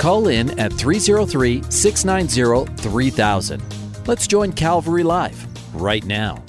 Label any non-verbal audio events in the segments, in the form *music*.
Call in at 303 690 3000. Let's join Calvary Live right now.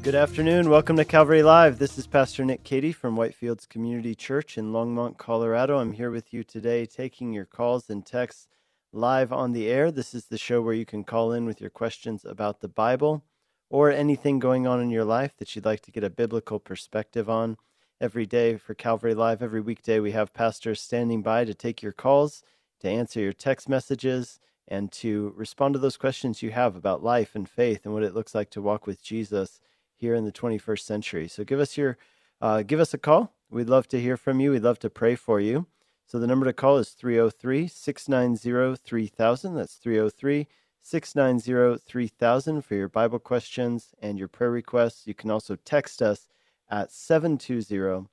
Good afternoon. Welcome to Calvary Live. This is Pastor Nick Cady from Whitefields Community Church in Longmont, Colorado. I'm here with you today taking your calls and texts live on the air. This is the show where you can call in with your questions about the Bible or anything going on in your life that you'd like to get a biblical perspective on. Every day for Calvary Live, every weekday, we have pastors standing by to take your calls to answer your text messages and to respond to those questions you have about life and faith and what it looks like to walk with Jesus here in the 21st century. So give us your uh, give us a call. We'd love to hear from you. We'd love to pray for you. So the number to call is 303 690 3000. That's 303 690 3000 for your Bible questions and your prayer requests. You can also text us at 720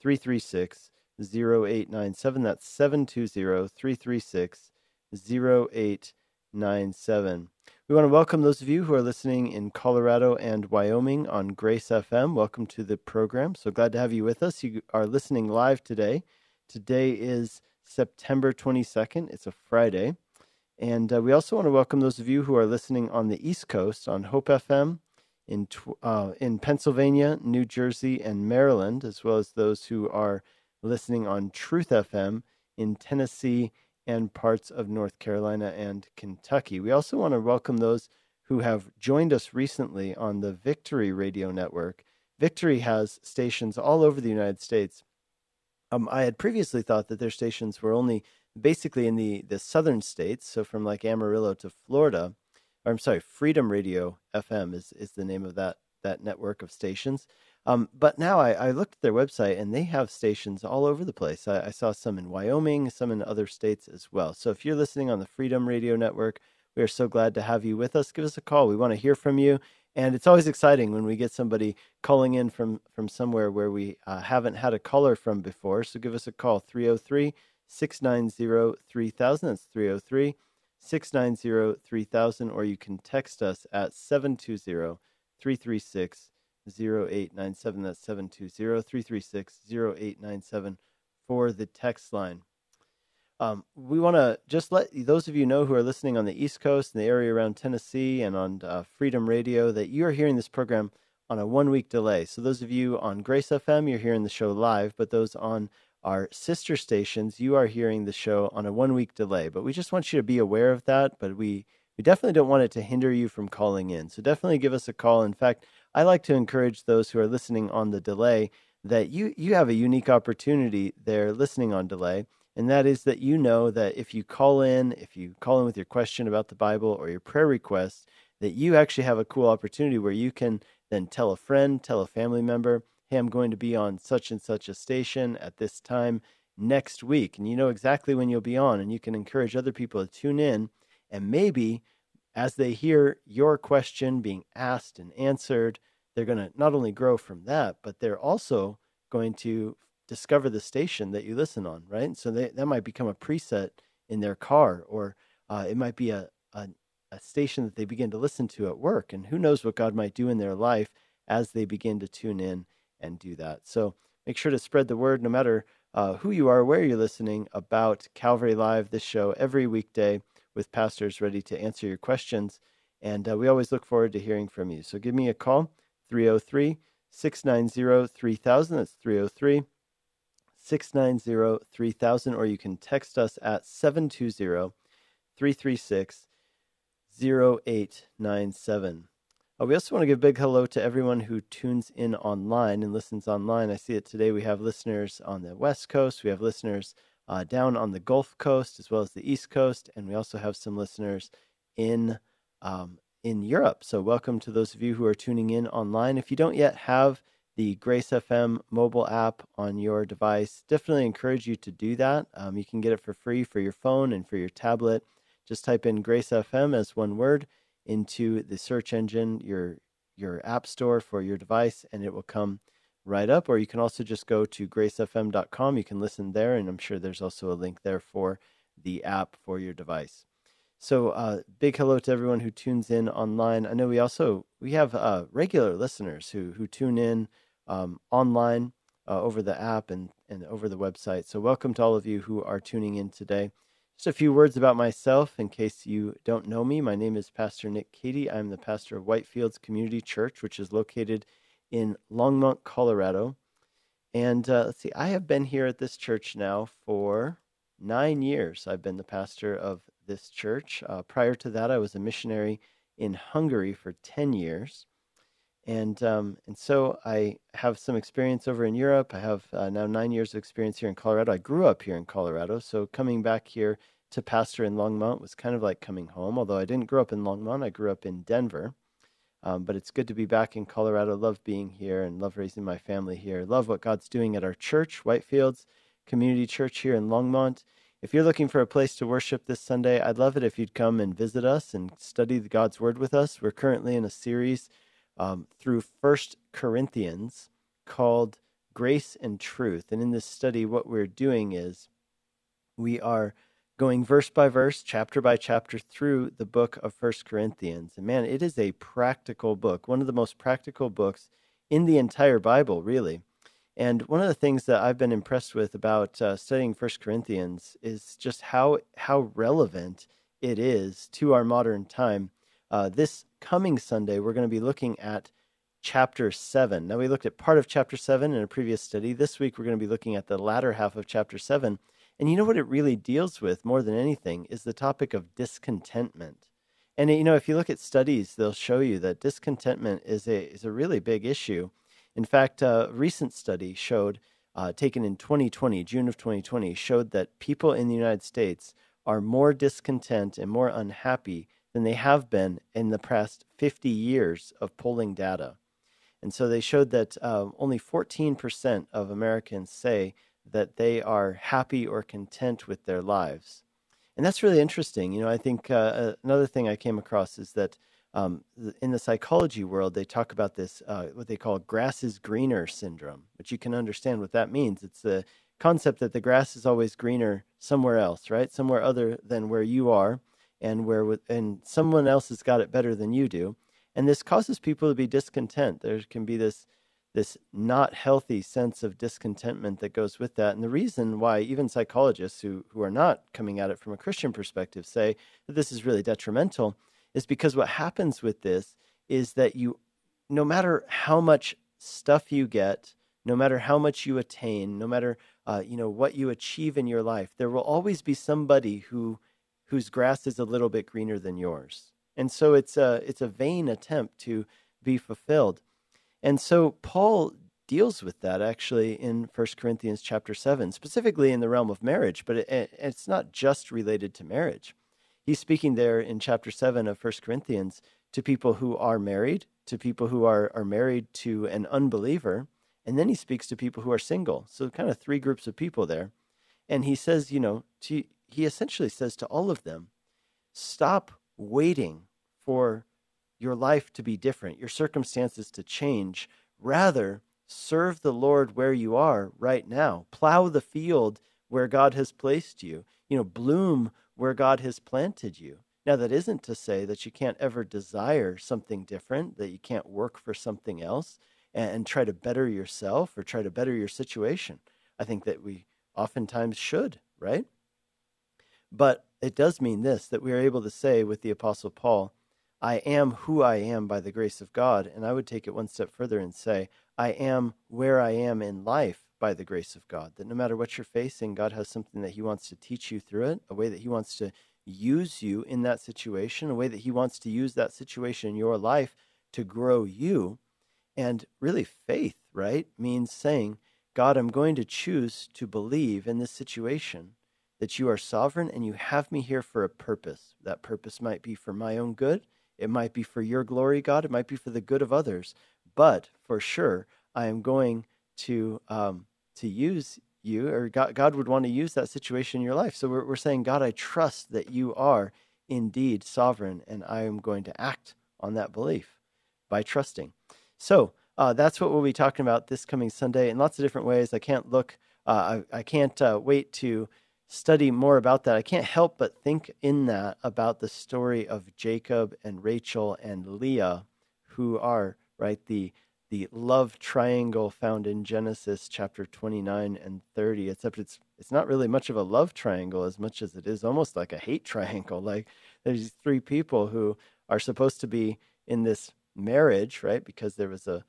336 0897. That's 720 336 0897. We want to welcome those of you who are listening in Colorado and Wyoming on Grace FM. Welcome to the program. So glad to have you with us. You are listening live today. Today is September 22nd, it's a Friday. And uh, we also want to welcome those of you who are listening on the East Coast on Hope FM in, uh, in Pennsylvania, New Jersey, and Maryland, as well as those who are listening on Truth FM in Tennessee and parts of North Carolina and Kentucky. We also want to welcome those who have joined us recently on the Victory Radio Network. Victory has stations all over the United States. Um, I had previously thought that their stations were only basically in the, the southern states, so from like Amarillo to Florida. Or I'm sorry, Freedom Radio FM is, is the name of that that network of stations. Um, but now I, I, looked at their website and they have stations all over the place. I, I, saw some in Wyoming, some in other states as well. So if you're listening on the Freedom Radio Network, we are so glad to have you with us. Give us a call. We want to hear from you. And it's always exciting when we get somebody calling in from, from somewhere where we uh, haven't had a caller from before. So give us a call 303 690 3000. That's 303 690 3000. Or you can text us at 720 336 0897. That's 720 336 0897 for the text line. Um, we want to just let those of you know who are listening on the East Coast and the area around Tennessee and on uh, Freedom Radio that you are hearing this program on a one week delay. So, those of you on Grace FM, you're hearing the show live, but those on our sister stations, you are hearing the show on a one week delay. But we just want you to be aware of that. But we, we definitely don't want it to hinder you from calling in. So, definitely give us a call. In fact, I like to encourage those who are listening on the delay that you you have a unique opportunity there listening on delay and that is that you know that if you call in if you call in with your question about the bible or your prayer request that you actually have a cool opportunity where you can then tell a friend tell a family member hey i'm going to be on such and such a station at this time next week and you know exactly when you'll be on and you can encourage other people to tune in and maybe as they hear your question being asked and answered, they're going to not only grow from that, but they're also going to discover the station that you listen on, right? So they, that might become a preset in their car, or uh, it might be a, a, a station that they begin to listen to at work. And who knows what God might do in their life as they begin to tune in and do that. So make sure to spread the word, no matter uh, who you are, where you're listening, about Calvary Live, this show every weekday with pastors ready to answer your questions. And uh, we always look forward to hearing from you. So give me a call, 303 690 3000. That's 303 690 3000. Or you can text us at 720 336 0897. Uh, we also want to give a big hello to everyone who tunes in online and listens online. I see it today. We have listeners on the West Coast. We have listeners uh, down on the Gulf Coast as well as the East Coast, and we also have some listeners in um, in Europe. So welcome to those of you who are tuning in online. If you don't yet have the Grace FM mobile app on your device. Definitely encourage you to do that. Um, you can get it for free for your phone and for your tablet. Just type in Grace FM as one word into the search engine, your your app store for your device, and it will come right up. Or you can also just go to gracefm.com. You can listen there, and I'm sure there's also a link there for the app for your device. So, uh, big hello to everyone who tunes in online. I know we also we have uh, regular listeners who who tune in um, online uh, over the app and and over the website. So, welcome to all of you who are tuning in today. Just a few words about myself in case you don't know me. My name is Pastor Nick Cady. I'm the pastor of Whitefields Community Church, which is located in Longmont, Colorado. And uh, let's see, I have been here at this church now for nine years. I've been the pastor of this church. Uh, prior to that, I was a missionary in Hungary for 10 years. And, um, and so I have some experience over in Europe. I have uh, now nine years of experience here in Colorado. I grew up here in Colorado. So coming back here to pastor in Longmont was kind of like coming home, although I didn't grow up in Longmont. I grew up in Denver. Um, but it's good to be back in Colorado. Love being here and love raising my family here. Love what God's doing at our church, Whitefields Community Church here in Longmont. If you're looking for a place to worship this Sunday, I'd love it if you'd come and visit us and study God's Word with us. We're currently in a series um, through First Corinthians called Grace and Truth. And in this study, what we're doing is we are going verse by verse, chapter by chapter through the book of First Corinthians. And man, it is a practical book, one of the most practical books in the entire Bible, really. And one of the things that I've been impressed with about uh, studying First Corinthians is just how how relevant it is to our modern time. Uh, this coming Sunday, we're going to be looking at chapter seven. Now we looked at part of chapter seven in a previous study. This week we're going to be looking at the latter half of chapter seven. And you know what it really deals with more than anything is the topic of discontentment. And you know, if you look at studies, they'll show you that discontentment is a is a really big issue in fact, a recent study showed, uh, taken in 2020, June of 2020, showed that people in the United States are more discontent and more unhappy than they have been in the past 50 years of polling data. And so they showed that uh, only 14% of Americans say that they are happy or content with their lives. And that's really interesting. You know, I think uh, another thing I came across is that um, in the psychology world, they talk about this, uh, what they call grass is greener syndrome, which you can understand what that means. It's the concept that the grass is always greener somewhere else, right? Somewhere other than where you are, and where and someone else has got it better than you do, and this causes people to be discontent. There can be this this not healthy sense of discontentment that goes with that. And the reason why even psychologists who, who are not coming at it from a Christian perspective say that this is really detrimental is because what happens with this is that you, no matter how much stuff you get, no matter how much you attain, no matter uh, you know what you achieve in your life, there will always be somebody who whose grass is a little bit greener than yours. And so it's a it's a vain attempt to be fulfilled. And so Paul deals with that actually in 1 Corinthians chapter 7, specifically in the realm of marriage, but it, it's not just related to marriage he's speaking there in chapter 7 of First Corinthians to people who are married, to people who are, are married to an unbeliever, and then he speaks to people who are single. So, kind of three groups of people there. And he says, you know, to, he essentially says to all of them, stop waiting for your life to be different, your circumstances to change. Rather, serve the Lord where you are right now. Plow the field where God has placed you. You know, bloom where God has planted you. Now, that isn't to say that you can't ever desire something different, that you can't work for something else and, and try to better yourself or try to better your situation. I think that we oftentimes should, right? But it does mean this that we are able to say with the Apostle Paul, I am who I am by the grace of God. And I would take it one step further and say, I am where I am in life by the grace of God. That no matter what you're facing, God has something that He wants to teach you through it, a way that He wants to use you in that situation, a way that He wants to use that situation in your life to grow you. And really, faith, right, means saying, God, I'm going to choose to believe in this situation that you are sovereign and you have me here for a purpose. That purpose might be for my own good, it might be for your glory, God, it might be for the good of others. But for sure, I am going to um, to use you, or God, God would want to use that situation in your life. So we're, we're saying, God, I trust that you are indeed sovereign, and I am going to act on that belief by trusting. So uh, that's what we'll be talking about this coming Sunday in lots of different ways. I can't look, uh, I, I, can't uh, wait to study more about that. I can't help but think in that about the story of Jacob and Rachel and Leah, who are right the the love triangle found in Genesis chapter 29 and 30 except it's it's not really much of a love triangle as much as it is almost like a hate *laughs* triangle like there's three people who are supposed to be in this marriage right because there was a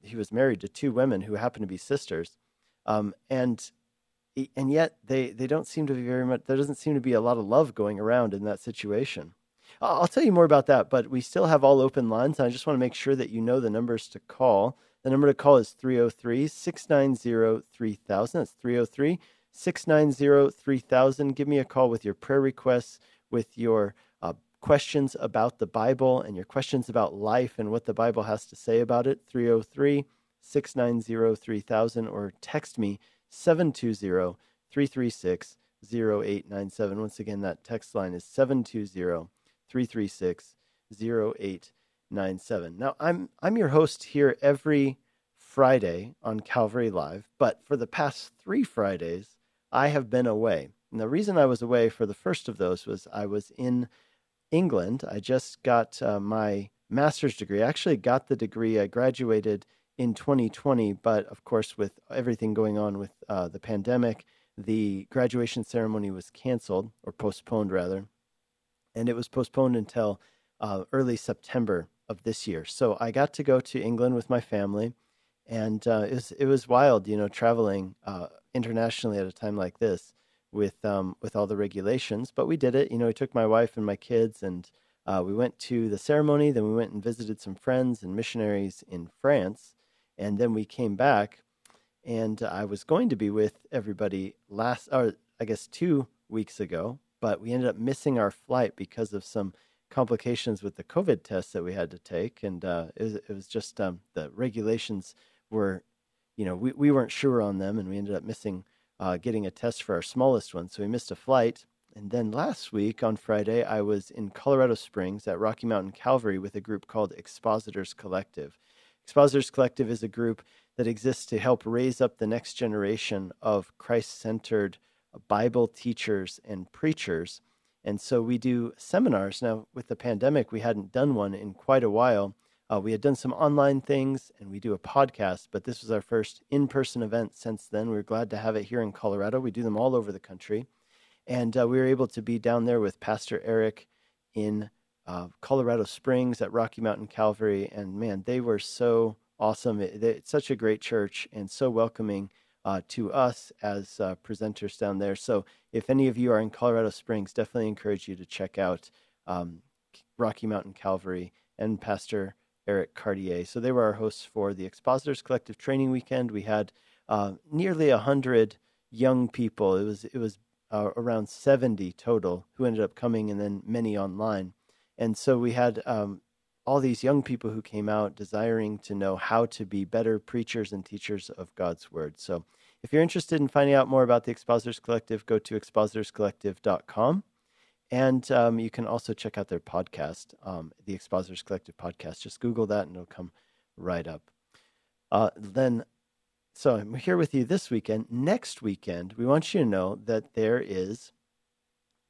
he was married to two women who happened to be sisters um, and and yet they they don't seem to be very much there doesn't seem to be a lot of love going around in that situation. I'll tell you more about that but we still have all open lines and i just want to make sure that you know the numbers to call. The number to call is 303-690-3000 that's 303-690-3000 give me a call with your prayer requests with your uh, questions about the bible and your questions about life and what the bible has to say about it. 303 690 3000 or text me 720 336 0897. Once again, that text line is 720 336 0897. Now, I'm, I'm your host here every Friday on Calvary Live, but for the past three Fridays, I have been away. And the reason I was away for the first of those was I was in England. I just got uh, my master's degree. I actually got the degree. I graduated in 2020, but of course, with everything going on with uh, the pandemic, the graduation ceremony was canceled or postponed rather, and it was postponed until uh, early September of this year. So I got to go to England with my family, and uh, it was it was wild, you know, traveling uh, internationally at a time like this with um, with all the regulations. But we did it. You know, we took my wife and my kids and. Uh, we went to the ceremony, then we went and visited some friends and missionaries in France, and then we came back, and I was going to be with everybody last, or I guess two weeks ago, but we ended up missing our flight because of some complications with the COVID test that we had to take, and uh, it, was, it was just um, the regulations were, you know, we, we weren't sure on them, and we ended up missing uh, getting a test for our smallest one, so we missed a flight. And then last week on Friday, I was in Colorado Springs at Rocky Mountain Calvary with a group called Expositors Collective. Expositors Collective is a group that exists to help raise up the next generation of Christ centered Bible teachers and preachers. And so we do seminars. Now, with the pandemic, we hadn't done one in quite a while. Uh, we had done some online things and we do a podcast, but this was our first in person event since then. We are glad to have it here in Colorado. We do them all over the country. And uh, we were able to be down there with Pastor Eric in uh, Colorado Springs at Rocky Mountain Calvary, and man, they were so awesome. It, it's such a great church and so welcoming uh, to us as uh, presenters down there. So, if any of you are in Colorado Springs, definitely encourage you to check out um, Rocky Mountain Calvary and Pastor Eric Cartier. So, they were our hosts for the Expositors Collective Training Weekend. We had uh, nearly a hundred young people. It was it was uh, around seventy total who ended up coming, and then many online. And so we had um, all these young people who came out desiring to know how to be better preachers and teachers of God's word. So if you're interested in finding out more about the Expositors Collective, go to expositorscollective.com. And um, you can also check out their podcast, um, the Expositors Collective podcast. Just Google that and it'll come right up. Uh, then, so I'm here with you this weekend. Next weekend, we want you to know that there is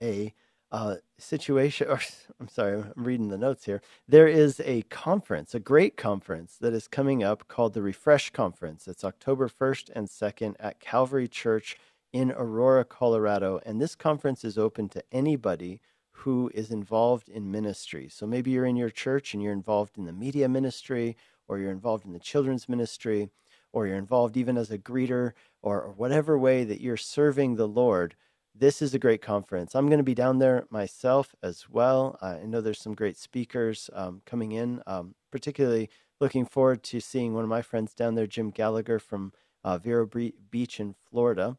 a uh, situation, *laughs* or I'm sorry, I'm reading the notes here. There is a conference, a great conference that is coming up called the Refresh Conference. It's October 1st and 2nd at Calvary Church in Aurora, Colorado. And this conference is open to anybody who is involved in ministry. So maybe you're in your church and you're involved in the media ministry, or you're involved in the children's ministry, or you're involved even as a greeter, or, or whatever way that you're serving the Lord this is a great conference. I'm going to be down there myself as well. I know there's some great speakers um, coming in, um, particularly looking forward to seeing one of my friends down there, Jim Gallagher from uh, Vero Beach in Florida.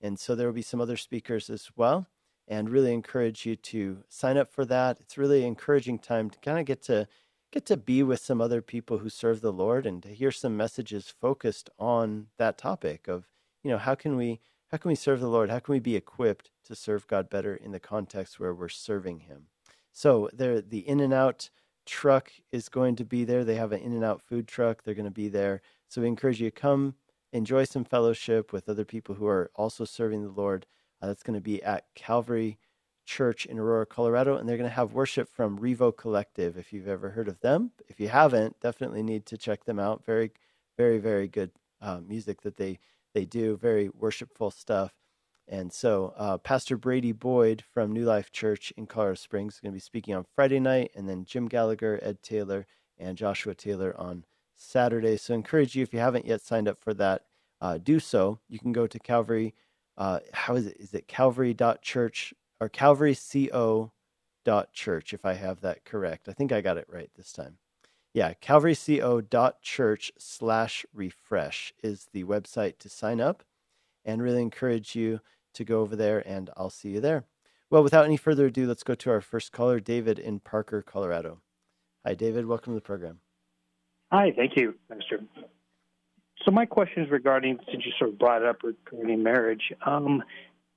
And so there will be some other speakers as well. And really encourage you to sign up for that. It's really encouraging time to kind of get to get to be with some other people who serve the Lord and to hear some messages focused on that topic of, you know, how can we how can we serve the Lord? How can we be equipped to serve God better in the context where we're serving him? So there the in and out truck is going to be there. They have an in and out food truck. They're going to be there. So we encourage you to come enjoy some fellowship with other people who are also serving the Lord. Uh, that's going to be at Calvary Church in Aurora, Colorado, and they're going to have worship from Revo Collective. If you've ever heard of them, if you haven't, definitely need to check them out. Very, very, very good uh, music that they they do. Very worshipful stuff. And so, uh, Pastor Brady Boyd from New Life Church in Colorado Springs is going to be speaking on Friday night, and then Jim Gallagher, Ed Taylor, and Joshua Taylor on Saturday. So, encourage you if you haven't yet signed up for that, uh, do so. You can go to Calvary. Uh, how is it? Is it Calvary.church or calvaryco.church, if I have that correct. I think I got it right this time. Yeah, calvaryco.church slash refresh is the website to sign up and really encourage you to go over there and I'll see you there. Well, without any further ado, let's go to our first caller, David in Parker, Colorado. Hi, David. Welcome to the program. Hi, thank you, Minister. So my question is regarding, since you sort of brought it up regarding marriage, um,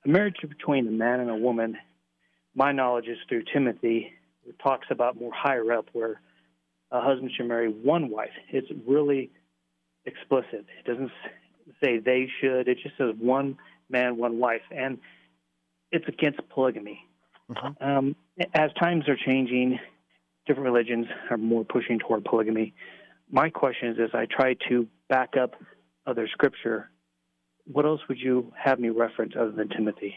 a marriage between a man and a woman, my knowledge is through Timothy. It talks about more higher up where a husband should marry one wife. It's really explicit. It doesn't say they should. It just says one man, one wife, and it's against polygamy. Mm-hmm. Um, as times are changing, different religions are more pushing toward polygamy. My question is: as I try to back up other scripture what else would you have me reference other than Timothy?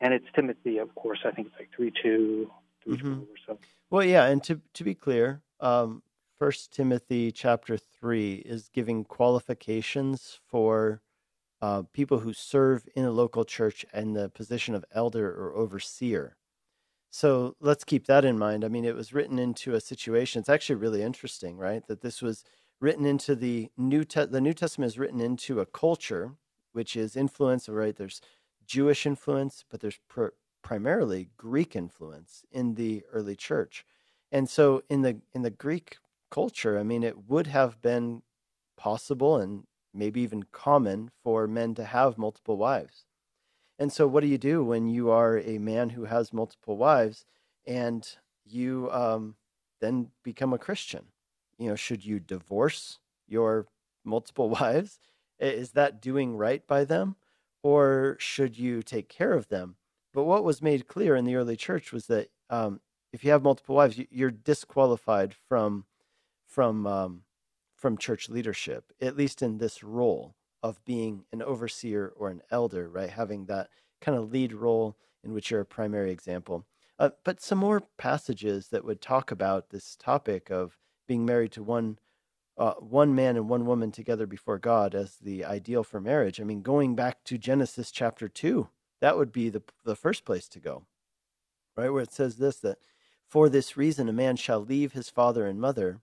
And it's Timothy, of course. I think it's like three two, three mm-hmm. or so. Well, yeah, and to to be clear, um, First Timothy chapter three is giving qualifications for uh, people who serve in a local church and the position of elder or overseer. So let's keep that in mind. I mean, it was written into a situation. It's actually really interesting, right? That this was written into the New Te- the New Testament is written into a culture which is influence. Right, there's Jewish influence, but there's pr- primarily Greek influence in the early church, and so in the in the Greek culture, I mean, it would have been possible and maybe even common for men to have multiple wives. And so, what do you do when you are a man who has multiple wives and you um, then become a Christian? you know, should you divorce your multiple *laughs* wives? Is that doing right by them? Or should you take care of them? But what was made clear in the early church was that um, if you have multiple wives, you're disqualified from from um, from church leadership, at least in this role of being an overseer or an elder, right? Having that kind of lead role in which you're a primary example. Uh, but some more passages that would talk about this topic of being married to one uh, one man and one woman together before God as the ideal for marriage. I mean, going back to Genesis chapter 2, that would be the, the first place to go, right? Where it says this that for this reason a man shall leave his father and mother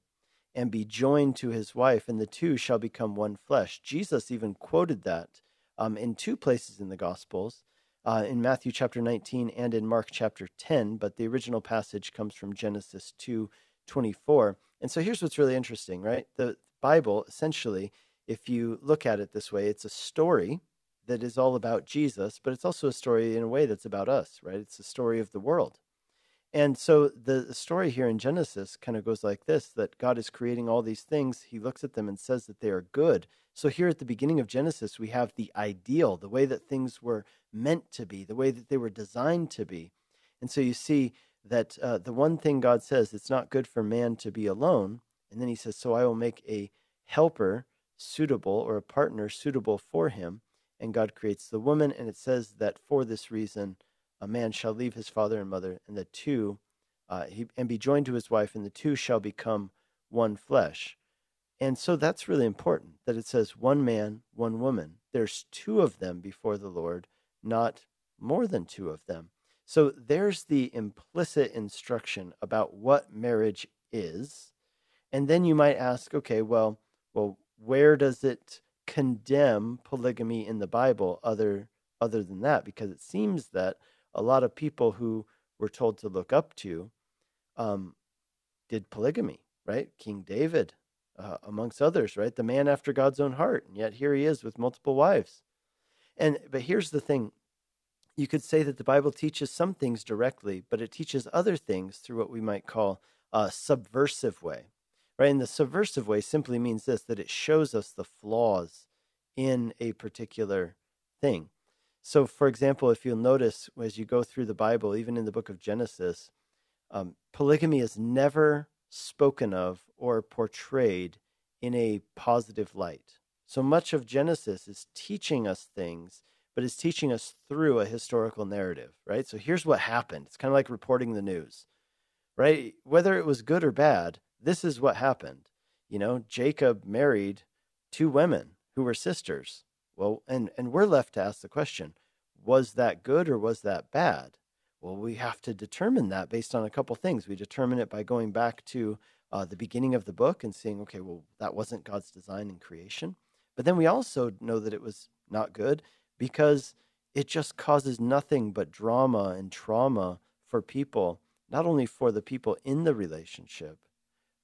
and be joined to his wife, and the two shall become one flesh. Jesus even quoted that um, in two places in the Gospels. Uh, in Matthew chapter 19 and in Mark chapter 10, but the original passage comes from Genesis 2 24. And so here's what's really interesting, right? The Bible, essentially, if you look at it this way, it's a story that is all about Jesus, but it's also a story in a way that's about us, right? It's a story of the world. And so the story here in Genesis kind of goes like this that God is creating all these things. He looks at them and says that they are good. So here at the beginning of Genesis, we have the ideal, the way that things were meant to be, the way that they were designed to be. And so you see that uh, the one thing God says, it's not good for man to be alone. And then he says, So I will make a helper suitable or a partner suitable for him. And God creates the woman. And it says that for this reason, a man shall leave his father and mother, and the two, uh, he, and be joined to his wife, and the two shall become one flesh. And so that's really important that it says one man, one woman. There's two of them before the Lord, not more than two of them. So there's the implicit instruction about what marriage is. And then you might ask, okay, well, well, where does it condemn polygamy in the Bible other other than that? Because it seems that a lot of people who we're told to look up to um, did polygamy, right? King David, uh, amongst others, right? The man after God's own heart. And yet here he is with multiple wives. And but here's the thing. You could say that the Bible teaches some things directly, but it teaches other things through what we might call a subversive way. Right? And the subversive way simply means this that it shows us the flaws in a particular thing. So, for example, if you'll notice as you go through the Bible, even in the book of Genesis, um, polygamy is never spoken of or portrayed in a positive light. So much of Genesis is teaching us things, but is teaching us through a historical narrative, right? So here's what happened. It's kind of like reporting the news, right? Whether it was good or bad, this is what happened. You know, Jacob married two women who were sisters. Well, and, and we're left to ask the question was that good or was that bad? Well, we have to determine that based on a couple things. We determine it by going back to uh, the beginning of the book and seeing, okay, well, that wasn't God's design in creation. But then we also know that it was not good because it just causes nothing but drama and trauma for people, not only for the people in the relationship,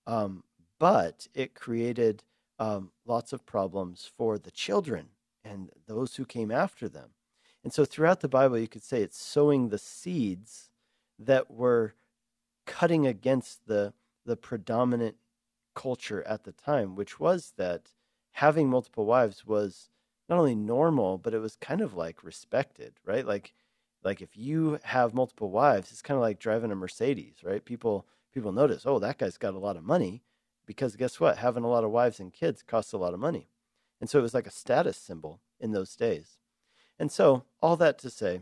um, but it created um, lots of problems for the children and those who came after them. And so throughout the Bible, you could say it's sowing the seeds that were cutting against the, the predominant culture at the time, which was that having multiple wives was not only normal, but it was kind of like respected, right? Like, like if you have multiple wives, it's kind of like driving a Mercedes, right? People people notice, oh, that guy's got a lot of money, because guess what? Having a lot of wives and kids costs a lot of money. And so it was like a status symbol in those days. And so, all that to say,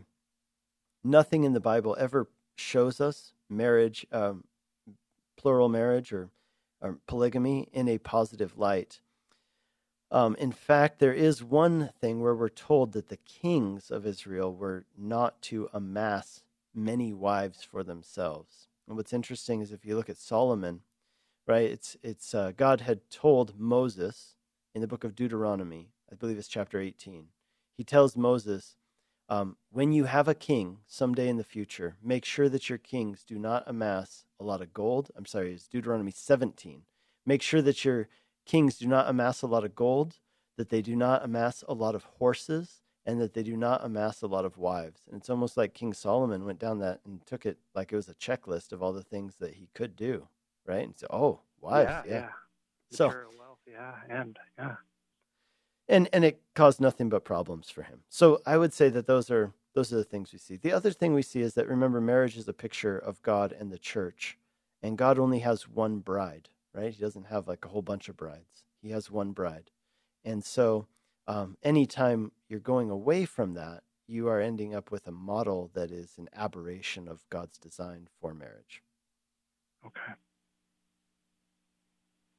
nothing in the Bible ever shows us marriage, um, plural marriage or, or, polygamy in a positive light. Um, in fact, there is one thing where we're told that the kings of Israel were not to amass many wives for themselves. And what's interesting is if you look at Solomon, right? It's it's uh, God had told Moses in the book of Deuteronomy, I believe it's chapter 18. He tells Moses, um, when you have a king someday in the future, make sure that your kings do not amass a lot of gold. I'm sorry, it's Deuteronomy 17. Make sure that your kings do not amass a lot of gold, that they do not amass a lot of horses, and that they do not amass a lot of wives. And it's almost like King Solomon went down that and took it like it was a checklist of all the things that he could do right? And so, oh, wives, yeah, yeah. yeah. So, wealth, yeah, and yeah, and and it caused nothing but problems for him. So I would say that those are those are the things we see. The other thing we see is that remember, marriage is a picture of God and the church, and God only has one bride, right? He doesn't have like a whole bunch of brides. He has one bride, and so um, anytime you're going away from that, you are ending up with a model that is an aberration of God's design for marriage. Okay.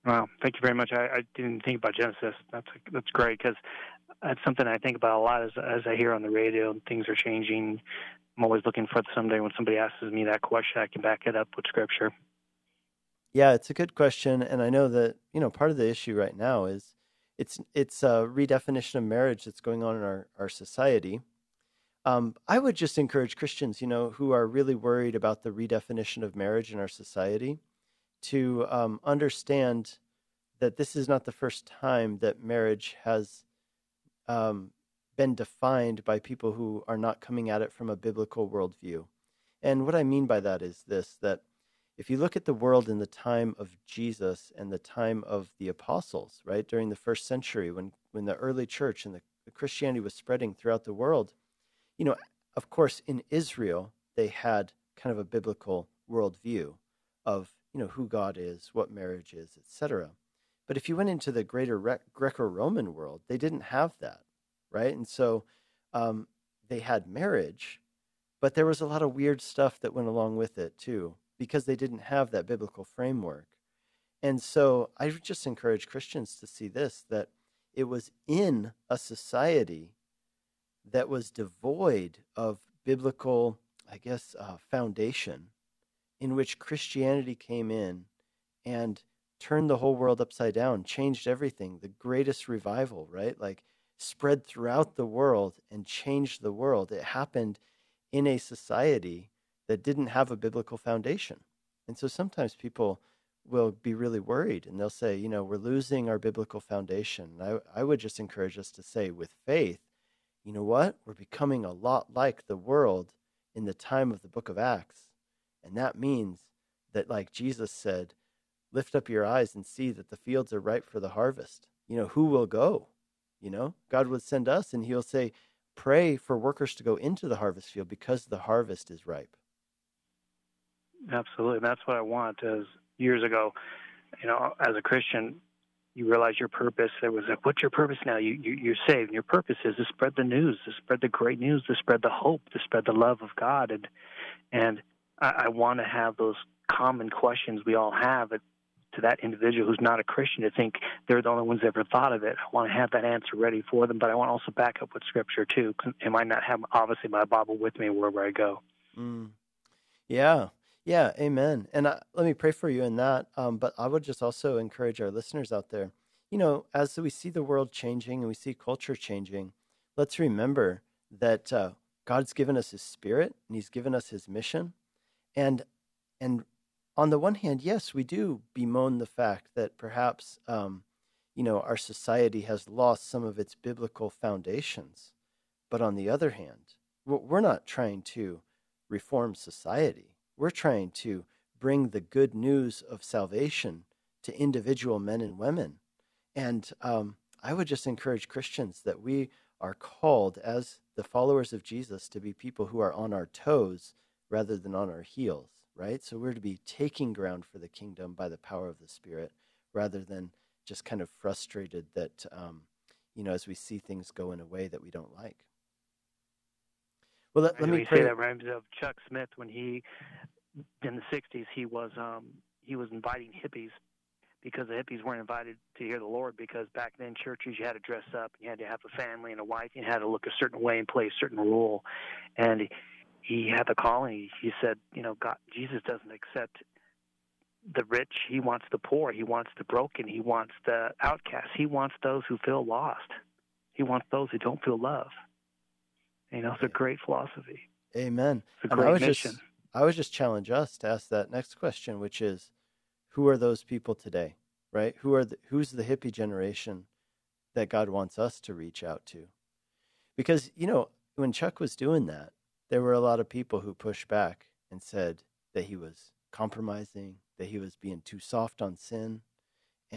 Wow, thank you very much. I, I didn't think about Genesis. That's that's great because that's something I think about a lot as as I hear on the radio and things are changing. I'm always looking for someday when somebody asks me that question, I can back it up with scripture. Yeah, it's a good question, and I know that you know part of the issue right now is it's it's a redefinition of marriage that's going on in our our society. Um, I would just encourage Christians, you know, who are really worried about the redefinition of marriage in our society to um, understand that this is not the first time that marriage has um, been defined by people who are not coming at it from a biblical worldview. And what I mean by that is this that if you look at the world in the time of Jesus and the time of the apostles, right, during the first century when, when the early church and the, the Christianity was spreading throughout the world, you know, of course, in Israel, they had kind of a biblical worldview of you know who God is, what marriage is, etc. But if you went into the greater Greco-Roman world, they didn't have that, right? And so um, they had marriage, but there was a lot of weird stuff that went along with it too, because they didn't have that biblical framework. And so I just encourage Christians to see this that it was in a society that was devoid of biblical, I guess, uh, foundation in which Christianity came in and turned the whole world upside down, changed everything, the greatest revival, right? Like spread throughout the world and changed the world. It happened in a society that didn't have a biblical foundation. And so sometimes people will be really worried and they'll say, you know, we're losing our biblical foundation. I, I would just encourage us to say, with faith, you know what? We're becoming a lot like the world in the time of the book of Acts. And that means that, like Jesus said, lift up your eyes and see that the fields are ripe for the harvest. You know, who will go? You know, God would send us and he'll say, pray for workers to go into the harvest field because the harvest is ripe. Absolutely. And that's what I want as years ago, you know, as a Christian, you realize your purpose. It was like, what's your purpose now? You, you you're saved. And your purpose is to spread the news, to spread the great news, to spread the hope, to spread the love of God. And and I, I want to have those common questions we all have to that individual who's not a Christian to think they're the only ones that ever thought of it. I want to have that answer ready for them, but I want to also back up with Scripture too. I might not have obviously my Bible with me wherever I go. Mm. Yeah, yeah, amen. And I, let me pray for you in that. Um, but I would just also encourage our listeners out there. You know, as we see the world changing and we see culture changing, let's remember that uh, God's given us His Spirit and He's given us His mission, and and on the one hand, yes, we do bemoan the fact that perhaps, um, you know, our society has lost some of its biblical foundations. But on the other hand, we're not trying to reform society. We're trying to bring the good news of salvation to individual men and women. And um, I would just encourage Christians that we are called as the followers of Jesus to be people who are on our toes rather than on our heels right? So we're to be taking ground for the kingdom by the power of the Spirit rather than just kind of frustrated that, um, you know, as we see things go in a way that we don't like. Well, let, let me say that reminds me of Chuck Smith when he, in the '60s, he was um, he was inviting hippies because the hippies weren't invited to hear the Lord because back then churches you had to dress up, you had to have a family and a wife, you had to look a certain way and play a certain role, and he had the calling. He said, you know, God, Jesus doesn't accept the rich. He wants the poor. He wants the broken. He wants the outcasts. He wants those who feel lost. He wants those who don't feel love. You know, it's a great philosophy. Amen. It's a great I was mission. Just, I would just challenge us to ask that next question, which is, who are those people today? Right? Who are the, who's the hippie generation that God wants us to reach out to? Because you know, when Chuck was doing that, there were a lot of people who pushed back and said that he was compromising, that he was being too soft on sin,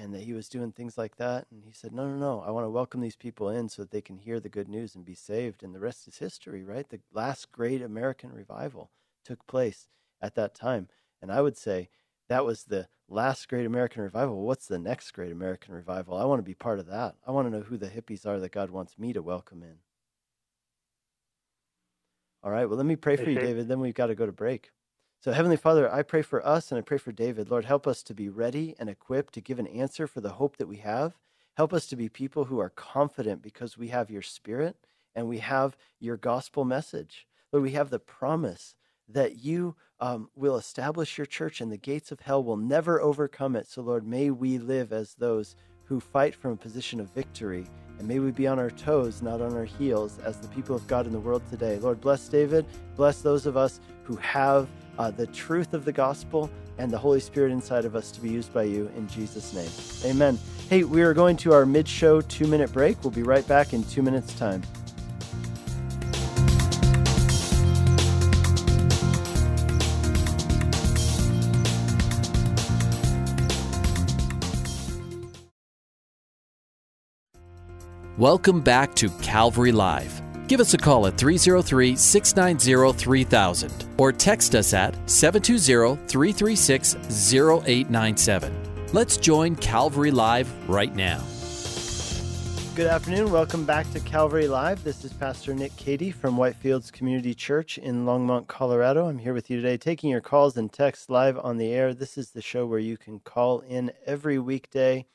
and that he was doing things like that. And he said, No, no, no. I want to welcome these people in so that they can hear the good news and be saved. And the rest is history, right? The last great American revival took place at that time. And I would say that was the last great American revival. What's the next great American revival? I want to be part of that. I want to know who the hippies are that God wants me to welcome in. All right. Well, let me pray for you, David. Then we've got to go to break. So, Heavenly Father, I pray for us and I pray for David. Lord, help us to be ready and equipped to give an answer for the hope that we have. Help us to be people who are confident because we have your spirit and we have your gospel message. Lord, we have the promise that you um, will establish your church and the gates of hell will never overcome it. So, Lord, may we live as those who fight from a position of victory and may we be on our toes, not on our heels, as the people of God in the world today. Lord, bless David. Bless those of us who have uh, the truth of the gospel and the Holy Spirit inside of us to be used by you in Jesus' name. Amen. Hey, we are going to our mid show two minute break. We'll be right back in two minutes' time. Welcome back to Calvary Live. Give us a call at 303 690 3000 or text us at 720 336 0897. Let's join Calvary Live right now. Good afternoon. Welcome back to Calvary Live. This is Pastor Nick Cady from Whitefields Community Church in Longmont, Colorado. I'm here with you today taking your calls and texts live on the air. This is the show where you can call in every weekday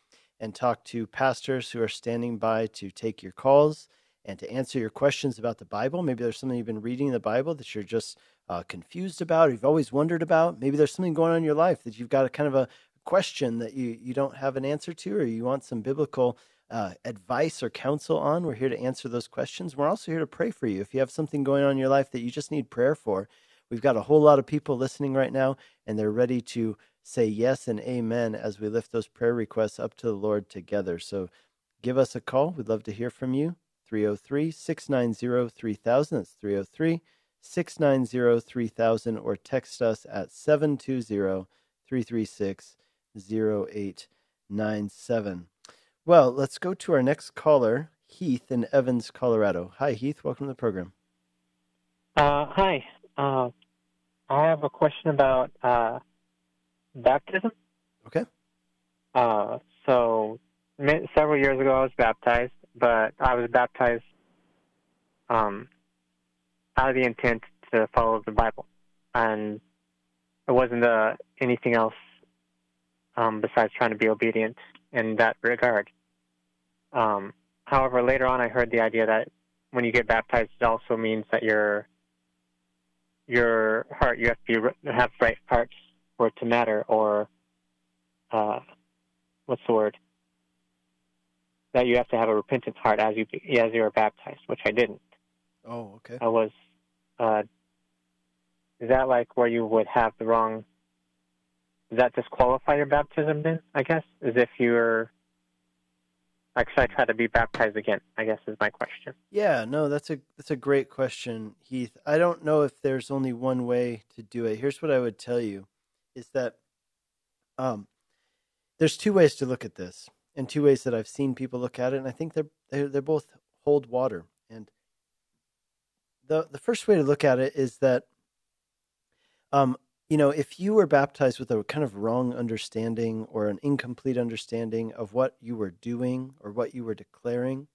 and talk to pastors who are standing by to take your calls and to answer your questions about the Bible. Maybe there's something you've been reading in the Bible that you're just uh, confused about, or you've always wondered about. Maybe there's something going on in your life that you've got a kind of a question that you, you don't have an answer to, or you want some biblical uh, advice or counsel on. We're here to answer those questions. We're also here to pray for you. If you have something going on in your life that you just need prayer for, we've got a whole lot of people listening right now, and they're ready to say yes and amen as we lift those prayer requests up to the Lord together. So give us a call. We'd love to hear from you. 303 690 3000. That's 303 690 3000. Or text us at 720 336 0897. Well, let's go to our next caller, Heath in Evans, Colorado. Hi, Heath. Welcome to the program. Uh, hi. Uh, I have a question about uh, baptism. Okay. Uh, so several years ago, I was baptized, but I was baptized um, out of the intent to follow the Bible, and it wasn't uh, anything else um, besides trying to be obedient in that regard. Um, however, later on, I heard the idea that when you get baptized, it also means that your your heart you have to be, have right parts it to matter, or uh, what's the word? That you have to have a repentant heart as you as you are baptized, which I didn't. Oh, okay. I was. Uh, is that like where you would have the wrong? Does that disqualify your baptism then? I guess as if you're. Like, should I try to be baptized again? I guess is my question. Yeah, no, that's a that's a great question, Heath. I don't know if there's only one way to do it. Here's what I would tell you: is that um, there's two ways to look at this, and two ways that I've seen people look at it, and I think they're they're, they're both hold water. And the the first way to look at it is that, um, you know, if you were baptized with a kind of wrong understanding or an incomplete understanding of what you were doing or what you were declaring,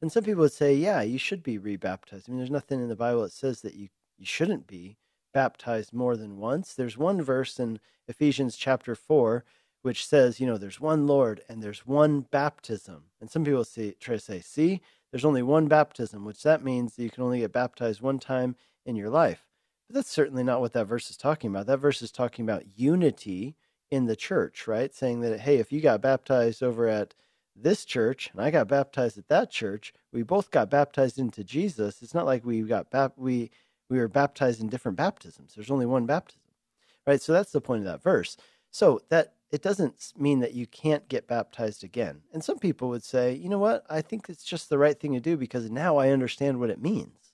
then some people would say, yeah, you should be rebaptized. I mean, there's nothing in the Bible that says that you you shouldn't be baptized more than once. There's one verse in Ephesians chapter 4 which says, you know, there's one Lord and there's one baptism. And some people see, try to say, see, there's only one baptism, which that means that you can only get baptized one time in your life. But that's certainly not what that verse is talking about. That verse is talking about unity in the church, right? Saying that, hey, if you got baptized over at this church and I got baptized at that church, we both got baptized into Jesus. It's not like we got bap- we we were baptized in different baptisms. There's only one baptism, right? So that's the point of that verse. So that it doesn't mean that you can't get baptized again. And some people would say, you know what? I think it's just the right thing to do because now I understand what it means.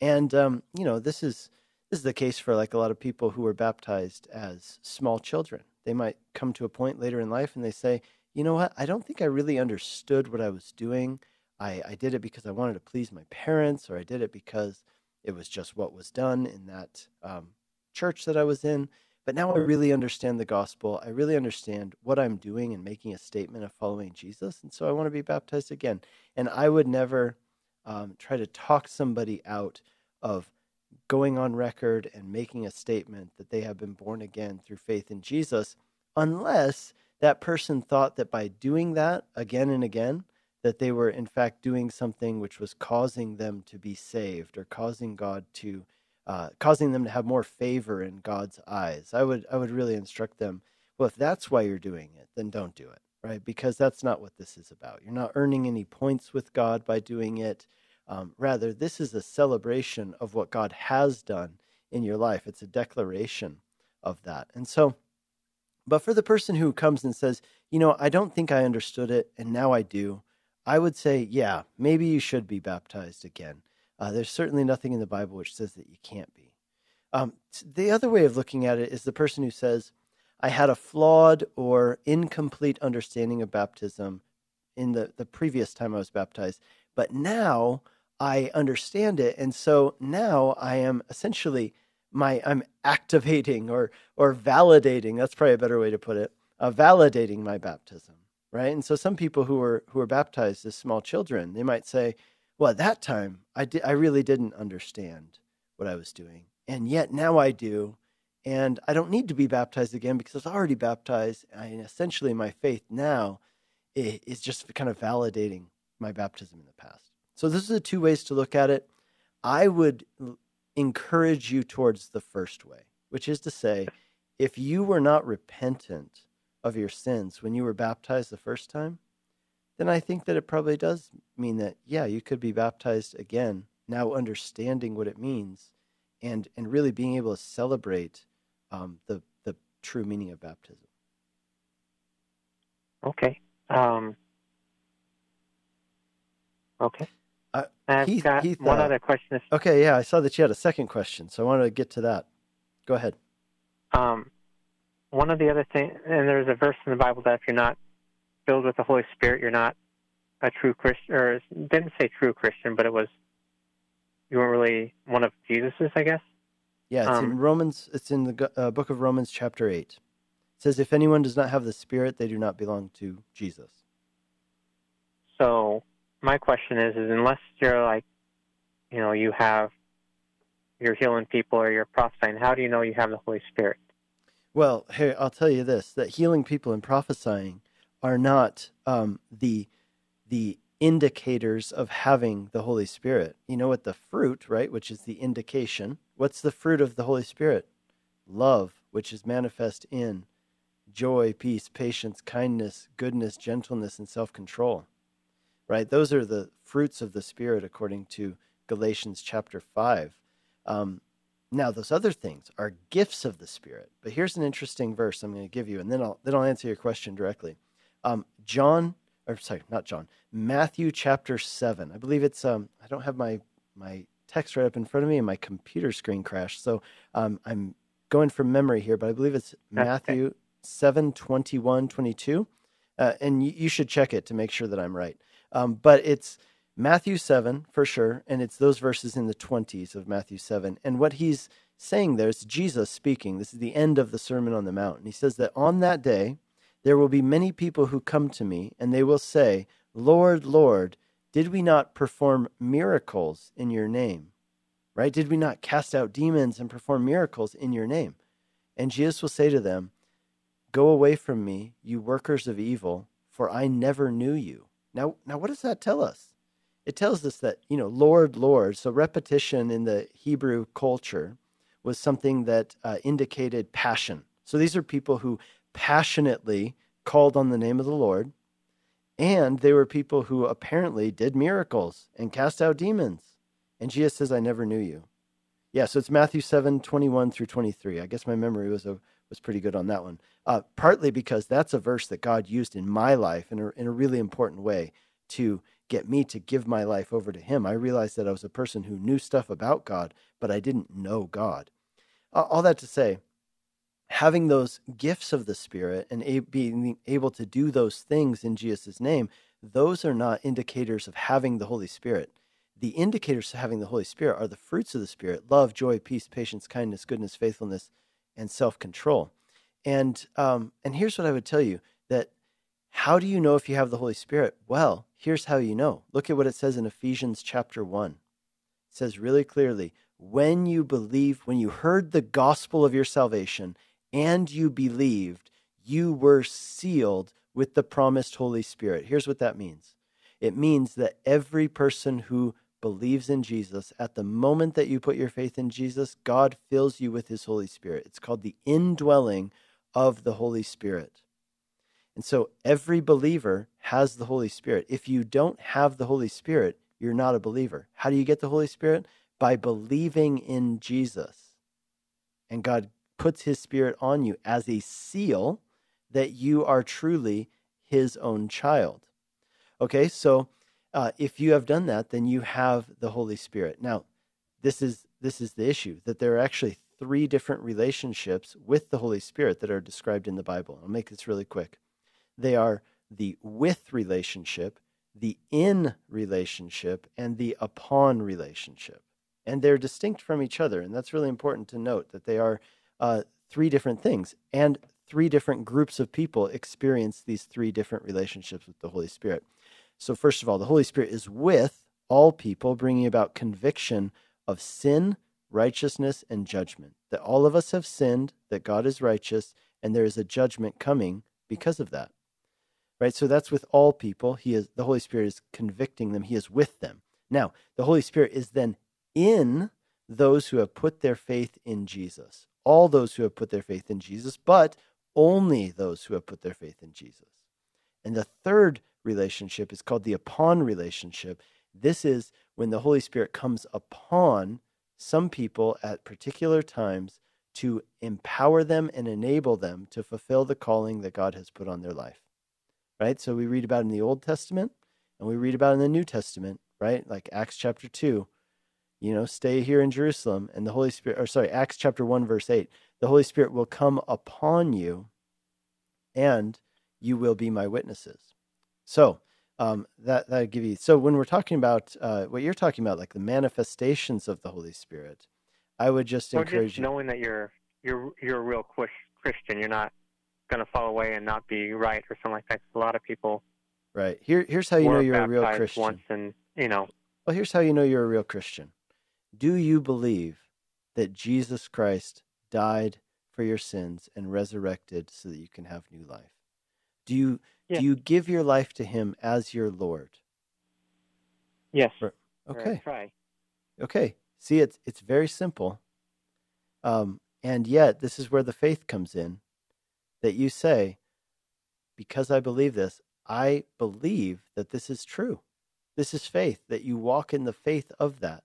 And um, you know, this is this is the case for like a lot of people who were baptized as small children. They might come to a point later in life and they say, you know what? I don't think I really understood what I was doing. I, I did it because I wanted to please my parents, or I did it because it was just what was done in that um, church that I was in. But now I really understand the gospel. I really understand what I'm doing and making a statement of following Jesus. And so I want to be baptized again. And I would never um, try to talk somebody out of going on record and making a statement that they have been born again through faith in Jesus, unless that person thought that by doing that again and again, that they were in fact doing something which was causing them to be saved or causing God to uh, causing them to have more favor in God's eyes. I would I would really instruct them. Well, if that's why you're doing it, then don't do it, right? Because that's not what this is about. You're not earning any points with God by doing it. Um, rather, this is a celebration of what God has done in your life. It's a declaration of that. And so, but for the person who comes and says, you know, I don't think I understood it, and now I do, I would say, yeah, maybe you should be baptized again. Uh, there's certainly nothing in the Bible which says that you can't be. Um, the other way of looking at it is the person who says, I had a flawed or incomplete understanding of baptism in the, the previous time I was baptized, but now I understand it. And so now I am essentially my I'm activating or or validating, that's probably a better way to put it, uh, validating my baptism. Right. And so some people who were who were baptized as small children, they might say, well, at that time, I, I really didn't understand what I was doing. And yet now I do. And I don't need to be baptized again because I was already baptized. And essentially, my faith now is just kind of validating my baptism in the past. So, those are the two ways to look at it. I would encourage you towards the first way, which is to say, if you were not repentant of your sins when you were baptized the first time, then I think that it probably does mean that, yeah, you could be baptized again, now understanding what it means and, and really being able to celebrate um, the, the true meaning of baptism. Okay. Um, okay. Uh, I've Heath- got Heath, one uh, other question. Okay, yeah, I saw that you had a second question, so I wanted to get to that. Go ahead. Um, one of the other things, and there's a verse in the Bible that if you're not filled with the Holy Spirit, you're not a true Christian, or didn't say true Christian, but it was you weren't really one of Jesus's, I guess. Yeah, it's in Um, Romans. It's in the uh, book of Romans, chapter eight. It says, "If anyone does not have the Spirit, they do not belong to Jesus." So my question is, is unless you're like, you know, you have, you're healing people or you're prophesying, how do you know you have the Holy Spirit? Well, here I'll tell you this: that healing people and prophesying are not um, the the indicators of having the Holy Spirit. You know what the fruit, right, which is the indication. What's the fruit of the Holy Spirit? Love, which is manifest in joy, peace, patience, kindness, goodness, gentleness, and self-control. Right? Those are the fruits of the Spirit, according to Galatians chapter five. Um, now, those other things are gifts of the Spirit. But here's an interesting verse I'm going to give you, and then I'll then I'll answer your question directly. Um, John, or sorry, not John, Matthew chapter seven. I believe it's. Um, I don't have my my text right up in front of me, and my computer screen crashed, so um, I'm going from memory here. But I believe it's *laughs* okay. Matthew seven twenty one twenty two, uh, and you, you should check it to make sure that I'm right. Um, but it's Matthew 7 for sure, and it's those verses in the 20s of Matthew 7. And what he's saying there is Jesus speaking. This is the end of the Sermon on the Mount. And he says that on that day, there will be many people who come to me, and they will say, Lord, Lord, did we not perform miracles in your name? Right? Did we not cast out demons and perform miracles in your name? And Jesus will say to them, Go away from me, you workers of evil, for I never knew you. Now, now what does that tell us? It tells us that, you know, Lord, Lord, so repetition in the Hebrew culture was something that uh, indicated passion. So these are people who passionately called on the name of the Lord, and they were people who apparently did miracles and cast out demons. And Jesus says, I never knew you. Yeah, so it's Matthew 7, 21 through 23. I guess my memory was a, was pretty good on that one. Uh, partly because that's a verse that God used in my life in a, in a really important way to get me to give my life over to Him. I realized that I was a person who knew stuff about God, but I didn't know God. All that to say, having those gifts of the Spirit and being able to do those things in Jesus' name, those are not indicators of having the Holy Spirit. The indicators of having the Holy Spirit are the fruits of the Spirit love, joy, peace, patience, kindness, goodness, faithfulness, and self control. And, um, and here's what I would tell you that how do you know if you have the Holy Spirit? Well, here's how you know. Look at what it says in Ephesians chapter 1. It says really clearly when you believe, when you heard the gospel of your salvation and you believed, you were sealed with the promised Holy Spirit. Here's what that means it means that every person who believes in Jesus, at the moment that you put your faith in Jesus, God fills you with his Holy Spirit. It's called the indwelling of the Holy Spirit. And so every believer has the Holy Spirit. If you don't have the Holy Spirit, you're not a believer. How do you get the Holy Spirit? By believing in Jesus. And God puts his Spirit on you as a seal that you are truly his own child. Okay, so uh, if you have done that, then you have the Holy Spirit. Now, this is this is the issue that there are actually three different relationships with the Holy Spirit that are described in the Bible. I'll make this really quick. They are the with relationship, the in relationship, and the upon relationship. And they're distinct from each other. And that's really important to note that they are uh, three different things. And three different groups of people experience these three different relationships with the Holy Spirit. So, first of all, the Holy Spirit is with all people, bringing about conviction of sin, righteousness, and judgment. That all of us have sinned, that God is righteous, and there is a judgment coming because of that. Right? So that's with all people. He is the Holy Spirit is convicting them, He is with them. Now, the Holy Spirit is then in those who have put their faith in Jesus. All those who have put their faith in Jesus, but only those who have put their faith in Jesus. And the third relationship is called the upon relationship. This is when the Holy Spirit comes upon some people at particular times to empower them and enable them to fulfill the calling that God has put on their life. Right? So we read about in the Old Testament and we read about in the New Testament, right? Like Acts chapter 2, you know, stay here in Jerusalem and the Holy Spirit, or sorry, Acts chapter 1, verse 8, the Holy Spirit will come upon you and you will be my witnesses. So, um, that that give you. So when we're talking about uh, what you're talking about, like the manifestations of the Holy Spirit, I would just or encourage just you. knowing that you're you're you're a real Christian. You're not going to fall away and not be right or something like that. A lot of people. Right. Here, here's how you know you're a real Christian. Once and you know. Well, here's how you know you're a real Christian. Do you believe that Jesus Christ died for your sins and resurrected so that you can have new life? Do you yeah. do you give your life to him as your Lord? Yes. Okay. Try. Okay. See, it's it's very simple. Um, and yet, this is where the faith comes in. That you say, because I believe this, I believe that this is true. This is faith. That you walk in the faith of that,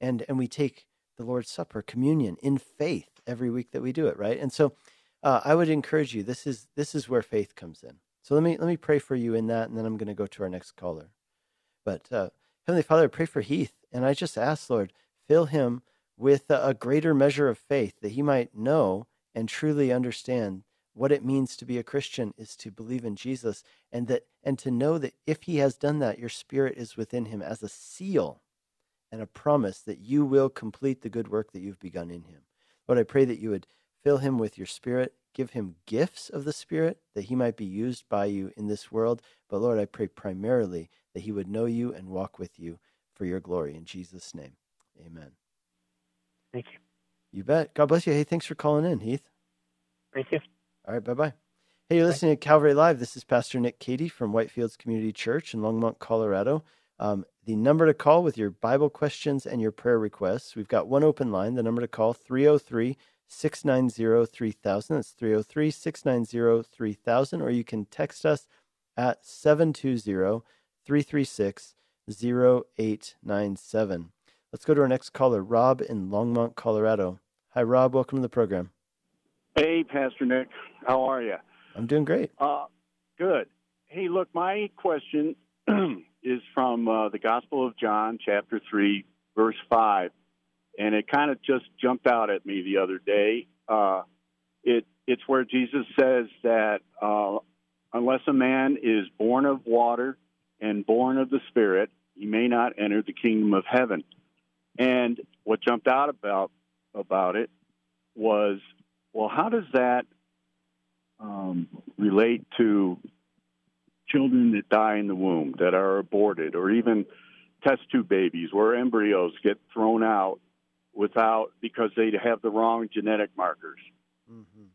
and and we take the Lord's Supper, communion, in faith every week that we do it, right? And so, uh, I would encourage you. This is this is where faith comes in. So let me let me pray for you in that, and then I'm going to go to our next caller. But uh, Heavenly Father, I pray for Heath, and I just ask, Lord, fill him with a, a greater measure of faith that he might know and truly understand what it means to be a Christian is to believe in Jesus, and that and to know that if he has done that, your Spirit is within him as a seal and a promise that you will complete the good work that you've begun in him. Lord, I pray that you would fill him with your Spirit give him gifts of the Spirit that he might be used by you in this world. But Lord, I pray primarily that he would know you and walk with you for your glory. In Jesus' name, amen. Thank you. You bet. God bless you. Hey, thanks for calling in, Heath. Thank you. All right, bye bye. Hey, you're listening to Calvary Live. This is Pastor Nick Cady from Whitefields Community Church in Longmont, Colorado. Um, the number to call with your Bible questions and your prayer requests. We've got one open line. The number to call 303 690 3000. That's 303 690 3000. Or you can text us at 720 336 0897. Let's go to our next caller, Rob in Longmont, Colorado. Hi, Rob. Welcome to the program. Hey, Pastor Nick. How are you? I'm doing great. Uh, good. Hey, look, my question *clears throat* is from uh, the Gospel of John, chapter 3, verse 5 and it kind of just jumped out at me the other day. Uh, it it's where Jesus says that uh, unless a man is born of water and born of the Spirit, he may not enter the kingdom of heaven. And what jumped out about about it was, well, how does that um, relate to children that die in the womb that are aborted, or even test tube babies where embryos get thrown out without because they have the wrong genetic markers. Mm-hmm.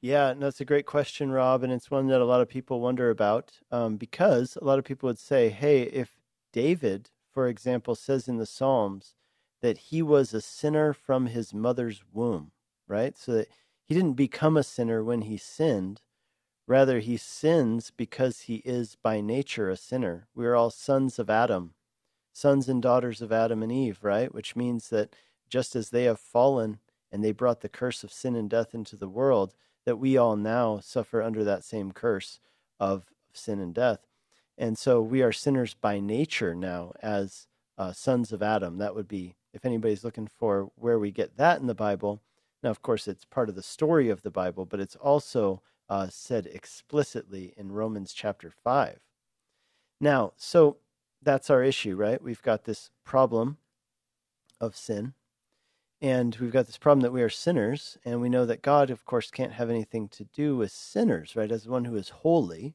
Yeah, no, a great question, Rob, and it's one that a lot of people wonder about um, because a lot of people would say, hey, if David, for example, says in the Psalms that he was a sinner from his mother's womb, right? So that he didn't become a sinner when he sinned. Rather, he sins because he is by nature a sinner. We are all sons of Adam sons and daughters of Adam and Eve, right? Which means that just as they have fallen and they brought the curse of sin and death into the world, that we all now suffer under that same curse of sin and death. And so we are sinners by nature now as uh, sons of Adam. That would be, if anybody's looking for where we get that in the Bible. Now, of course, it's part of the story of the Bible, but it's also uh, said explicitly in Romans chapter 5. Now, so that's our issue, right? We've got this problem of sin, and we've got this problem that we are sinners, and we know that God, of course, can't have anything to do with sinners, right? As one who is holy,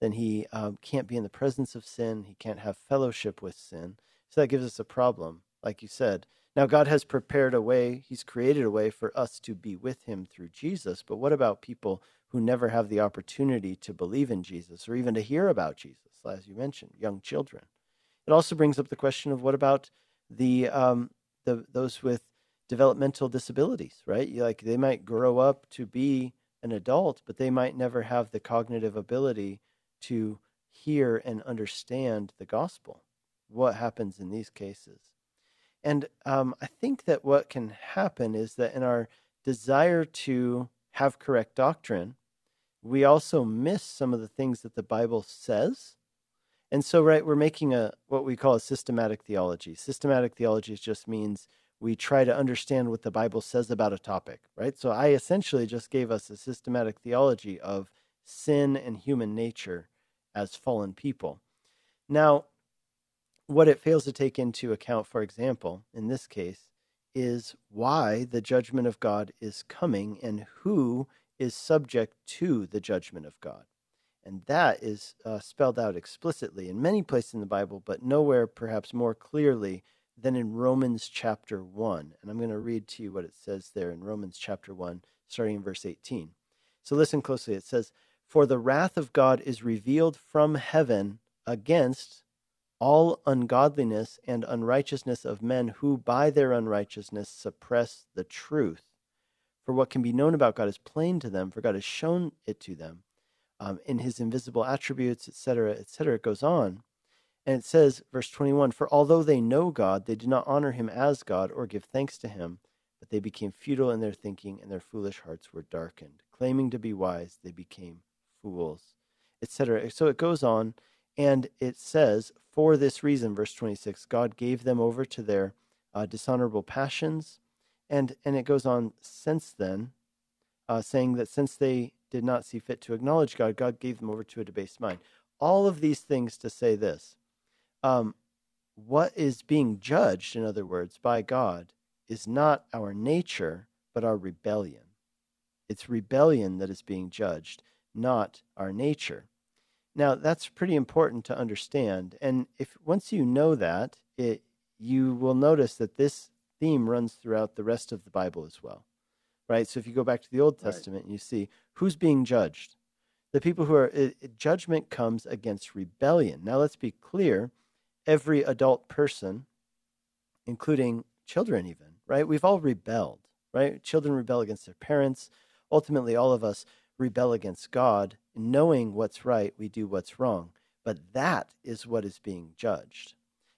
then he um, can't be in the presence of sin, he can't have fellowship with sin. So that gives us a problem, like you said. Now, God has prepared a way, He's created a way for us to be with Him through Jesus. But what about people who never have the opportunity to believe in Jesus or even to hear about Jesus, as you mentioned, young children? It also brings up the question of what about the um, the those with developmental disabilities, right? Like they might grow up to be an adult, but they might never have the cognitive ability to hear and understand the gospel. What happens in these cases? And um, I think that what can happen is that in our desire to have correct doctrine, we also miss some of the things that the Bible says. And so, right, we're making a what we call a systematic theology. Systematic theology just means we try to understand what the Bible says about a topic, right? So I essentially just gave us a systematic theology of sin and human nature as fallen people. Now, what it fails to take into account, for example, in this case, is why the judgment of God is coming and who is subject to the judgment of God. And that is uh, spelled out explicitly in many places in the Bible, but nowhere perhaps more clearly than in Romans chapter 1. And I'm going to read to you what it says there in Romans chapter 1, starting in verse 18. So listen closely. It says, For the wrath of God is revealed from heaven against all ungodliness and unrighteousness of men who by their unrighteousness suppress the truth. For what can be known about God is plain to them, for God has shown it to them um, in his invisible attributes, etc., etc. It goes on. And it says, verse 21 For although they know God, they did not honor him as God or give thanks to him, but they became futile in their thinking, and their foolish hearts were darkened. Claiming to be wise, they became fools, etc. So it goes on. And it says, for this reason, verse 26, God gave them over to their uh, dishonorable passions. And, and it goes on since then, uh, saying that since they did not see fit to acknowledge God, God gave them over to a debased mind. All of these things to say this um, what is being judged, in other words, by God, is not our nature, but our rebellion. It's rebellion that is being judged, not our nature. Now, that's pretty important to understand. And if once you know that, it, you will notice that this theme runs throughout the rest of the Bible as well. Right? So if you go back to the Old Testament, right. you see who's being judged. The people who are, it, it, judgment comes against rebellion. Now, let's be clear every adult person, including children, even, right? We've all rebelled, right? Children rebel against their parents. Ultimately, all of us rebel against God, knowing what's right, we do what's wrong. But that is what is being judged.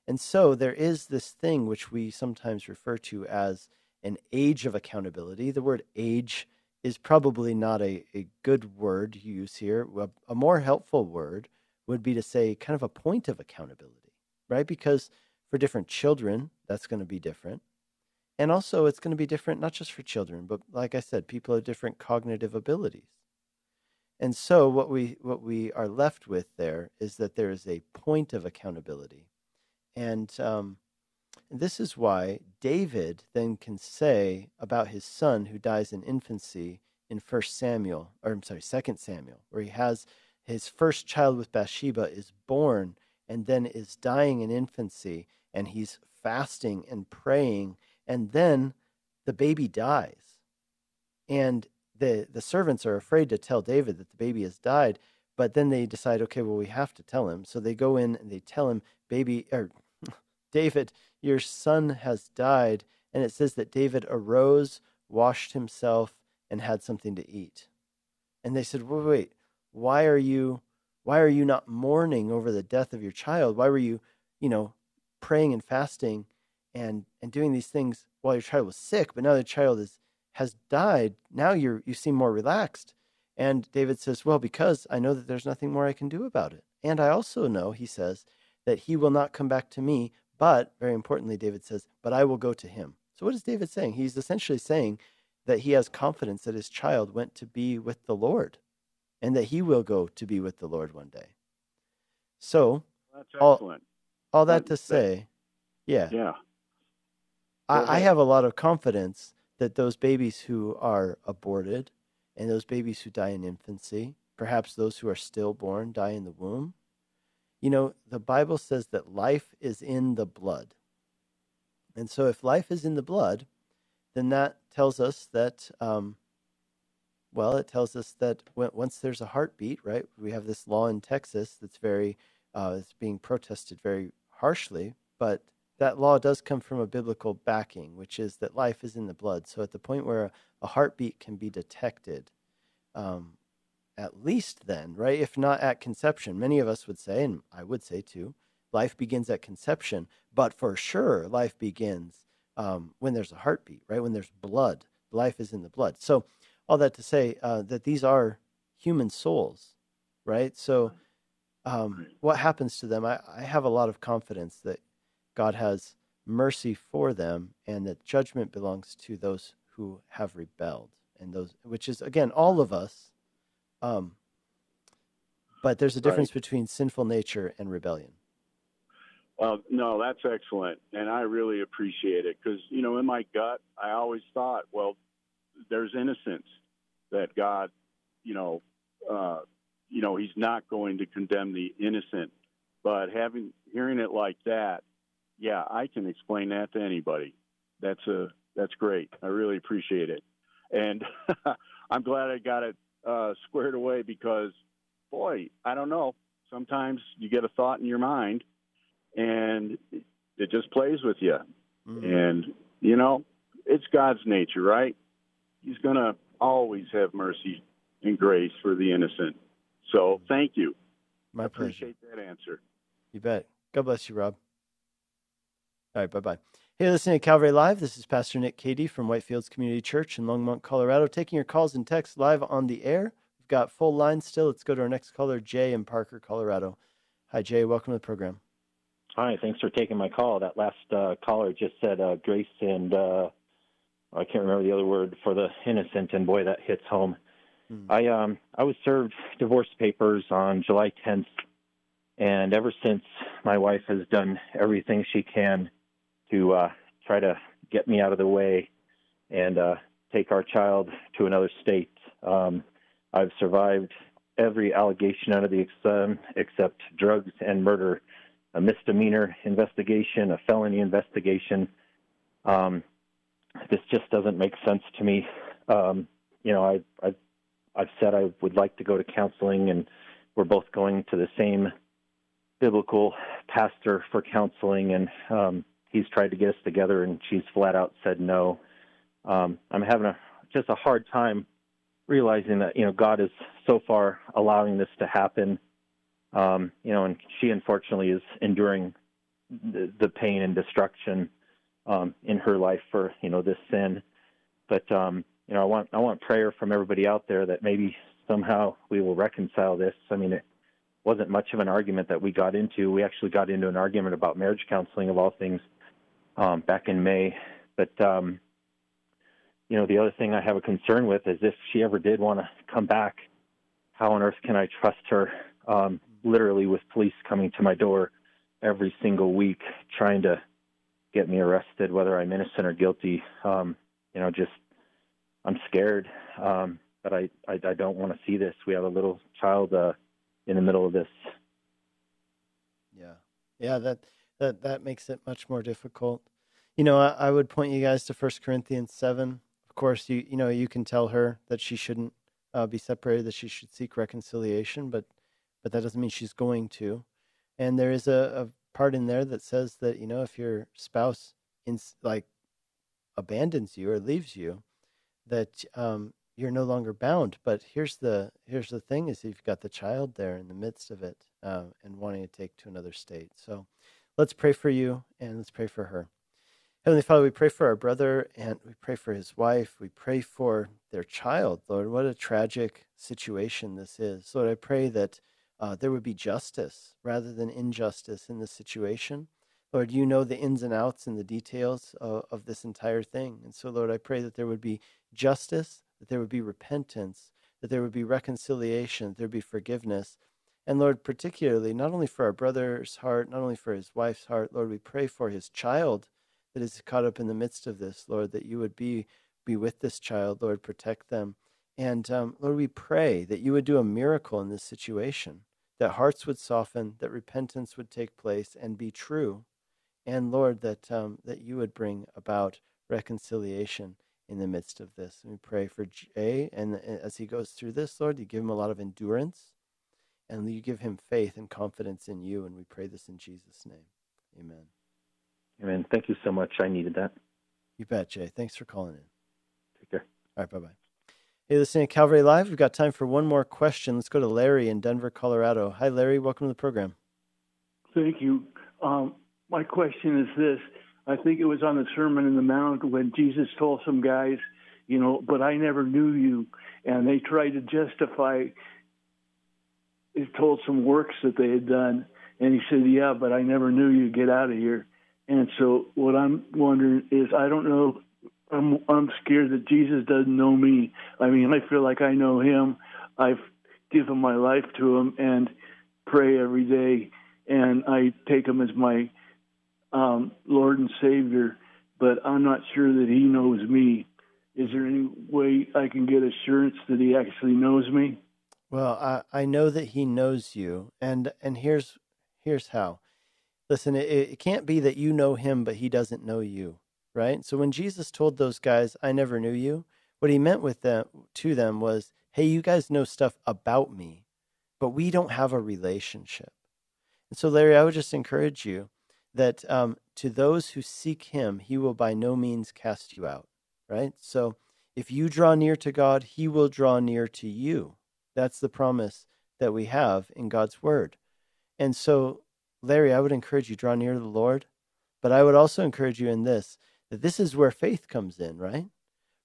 And so there is this thing which we sometimes refer to as an age of accountability. The word age is probably not a, a good word to use here. A, a more helpful word would be to say kind of a point of accountability, right? Because for different children, that's going to be different. And also, it's going to be different not just for children, but like I said, people have different cognitive abilities. And so what we what we are left with there is that there is a point of accountability, and um, this is why David then can say about his son who dies in infancy in First Samuel, or I'm sorry, Second Samuel, where he has his first child with Bathsheba is born and then is dying in infancy, and he's fasting and praying, and then the baby dies, and the the servants are afraid to tell David that the baby has died, but then they decide, okay, well we have to tell him. So they go in and they tell him, baby or er, *laughs* David, your son has died, and it says that David arose, washed himself, and had something to eat. And they said, wait, wait, why are you why are you not mourning over the death of your child? Why were you, you know, praying and fasting and and doing these things while your child was sick, but now the child is has died, now you you seem more relaxed. And David says, Well, because I know that there's nothing more I can do about it. And I also know, he says, that he will not come back to me, but very importantly, David says, But I will go to him. So what is David saying? He's essentially saying that he has confidence that his child went to be with the Lord and that he will go to be with the Lord one day. So, all, all that to say, yeah. Yeah. I, I have a lot of confidence that those babies who are aborted and those babies who die in infancy, perhaps those who are stillborn die in the womb, you know, the Bible says that life is in the blood. And so if life is in the blood, then that tells us that, um, well, it tells us that when, once there's a heartbeat, right? We have this law in Texas that's very, uh, it's being protested very harshly, but that law does come from a biblical backing, which is that life is in the blood. So at the point where a heartbeat can be detected, um, at least then, right? If not at conception, many of us would say, and I would say too, life begins at conception, but for sure, life begins um, when there's a heartbeat, right? When there's blood, life is in the blood. So, all that to say uh, that these are human souls, right? So, um, what happens to them? I, I have a lot of confidence that God has mercy for them and that judgment belongs to those who have rebelled and those which is again all of us um, but there's a difference right. between sinful nature and rebellion well no that's excellent and i really appreciate it because you know in my gut i always thought well there's innocence that god you know uh, you know he's not going to condemn the innocent but having hearing it like that yeah i can explain that to anybody that's a that's great i really appreciate it and *laughs* i'm glad i got it uh, squared away because boy i don't know sometimes you get a thought in your mind and it just plays with you mm-hmm. and you know it's god's nature right he's going to always have mercy and grace for the innocent so thank you. My I appreciate pleasure. that answer. You bet. God bless you, Rob. All right, bye bye. Hey, listening to Calvary Live. This is Pastor Nick Cady from Whitefields Community Church in Longmont, Colorado, taking your calls and texts live on the air. We've got full lines still. Let's go to our next caller, Jay in Parker, Colorado. Hi, Jay. Welcome to the program. Hi, thanks for taking my call. That last uh, caller just said uh, grace and uh, I can't remember the other word for the innocent, and boy, that hits home. Hmm. I um I was served divorce papers on July 10th, and ever since my wife has done everything she can to uh, try to get me out of the way and uh, take our child to another state. Um, I've survived every allegation under the sun except drugs and murder, a misdemeanor investigation, a felony investigation. Um, this just doesn't make sense to me. Um, you know, I, I've I've said I would like to go to counseling, and we're both going to the same biblical pastor for counseling, and um, he's tried to get us together, and she's flat out said no. Um, I'm having a just a hard time realizing that you know God is so far allowing this to happen. Um, you know, and she unfortunately is enduring the, the pain and destruction um, in her life for you know this sin. But um, you know, I want I want prayer from everybody out there that maybe somehow we will reconcile this. I mean, it wasn't much of an argument that we got into. We actually got into an argument about marriage counseling of all things um, back in May. But um, you know, the other thing I have a concern with is if she ever did want to come back, how on earth can I trust her? Um, literally, with police coming to my door every single week trying to get me arrested, whether I'm innocent or guilty. Um, you know, just I'm scared, um, but I, I, I don't want to see this. We have a little child uh, in the middle of this. Yeah, yeah, that that that makes it much more difficult. You know, I, I would point you guys to First Corinthians seven. Of course, you you know you can tell her that she shouldn't uh, be separated, that she should seek reconciliation, but but that doesn't mean she's going to. And there is a, a part in there that says that you know if your spouse in like abandons you or leaves you, that um, you're no longer bound. But here's the here's the thing: is you've got the child there in the midst of it uh, and wanting to take to another state. So let's pray for you and let's pray for her. Heavenly Father, we pray for our brother and we pray for his wife. We pray for their child, Lord. What a tragic situation this is. Lord, I pray that uh, there would be justice rather than injustice in this situation. Lord, you know the ins and outs and the details of, of this entire thing. And so, Lord, I pray that there would be justice, that there would be repentance, that there would be reconciliation, that there would be forgiveness. And Lord, particularly, not only for our brother's heart, not only for his wife's heart, Lord, we pray for his child that is caught up in the midst of this, Lord, that you would be, be with this child, Lord, protect them. And um, Lord, we pray that you would do a miracle in this situation, that hearts would soften, that repentance would take place and be true. And Lord, that, um, that you would bring about reconciliation in the midst of this. And we pray for Jay, and as he goes through this, Lord, you give him a lot of endurance, and you give him faith and confidence in you. And we pray this in Jesus' name. Amen. Amen. Thank you so much. I needed that. You bet, Jay. Thanks for calling in. Take care. All right. Bye bye. Hey, listening to Calvary Live. We've got time for one more question. Let's go to Larry in Denver, Colorado. Hi, Larry. Welcome to the program. Thank you. Um, my question is this: I think it was on the Sermon in the Mount when Jesus told some guys, you know, but I never knew you, and they tried to justify. Told some works that they had done, and he said, "Yeah, but I never knew you'd Get out of here." And so, what I'm wondering is, I don't know. I'm I'm scared that Jesus doesn't know me. I mean, I feel like I know him. I've given my life to him and pray every day, and I take him as my um, Lord and Savior. But I'm not sure that he knows me. Is there any way I can get assurance that he actually knows me? Well, I, I know that he knows you, and and here's here's how. Listen, it, it can't be that you know him, but he doesn't know you, right? So when Jesus told those guys, "I never knew you," what he meant with them to them was, "Hey, you guys know stuff about me, but we don't have a relationship." And so, Larry, I would just encourage you that um, to those who seek him, he will by no means cast you out, right? So if you draw near to God, he will draw near to you. That's the promise that we have in God's word. And so, Larry, I would encourage you draw near to the Lord, but I would also encourage you in this that this is where faith comes in, right?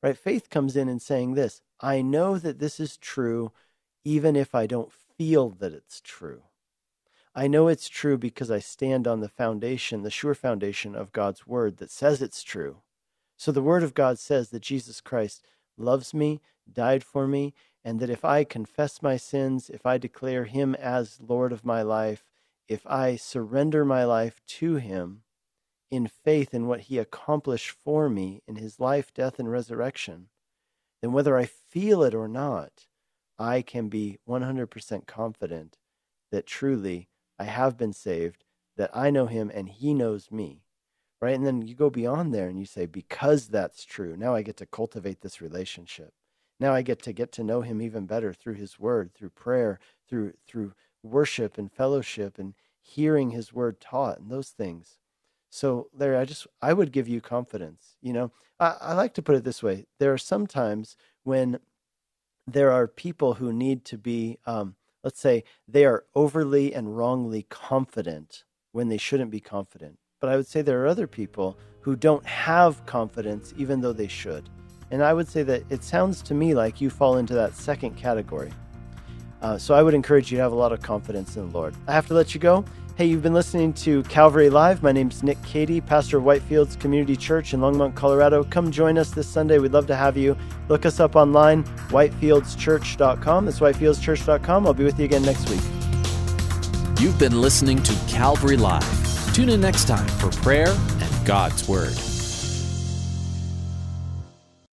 Right? Faith comes in in saying this, I know that this is true even if I don't feel that it's true. I know it's true because I stand on the foundation, the sure foundation of God's word that says it's true. So the word of God says that Jesus Christ loves me, died for me, and that if I confess my sins, if I declare him as Lord of my life, if I surrender my life to him in faith in what he accomplished for me in his life, death, and resurrection, then whether I feel it or not, I can be 100% confident that truly I have been saved, that I know him and he knows me. Right? And then you go beyond there and you say, because that's true, now I get to cultivate this relationship. Now I get to get to know him even better through his word, through prayer, through through worship and fellowship and hearing his word taught and those things. So Larry, I just I would give you confidence. You know, I, I like to put it this way. There are some times when there are people who need to be um, let's say they are overly and wrongly confident when they shouldn't be confident. But I would say there are other people who don't have confidence even though they should. And I would say that it sounds to me like you fall into that second category. Uh, so I would encourage you to have a lot of confidence in the Lord. I have to let you go. Hey, you've been listening to Calvary Live. My name's Nick Cady, pastor of Whitefields Community Church in Longmont, Colorado. Come join us this Sunday. We'd love to have you. Look us up online, whitefieldschurch.com. That's whitefieldschurch.com. I'll be with you again next week. You've been listening to Calvary Live. Tune in next time for prayer and God's Word.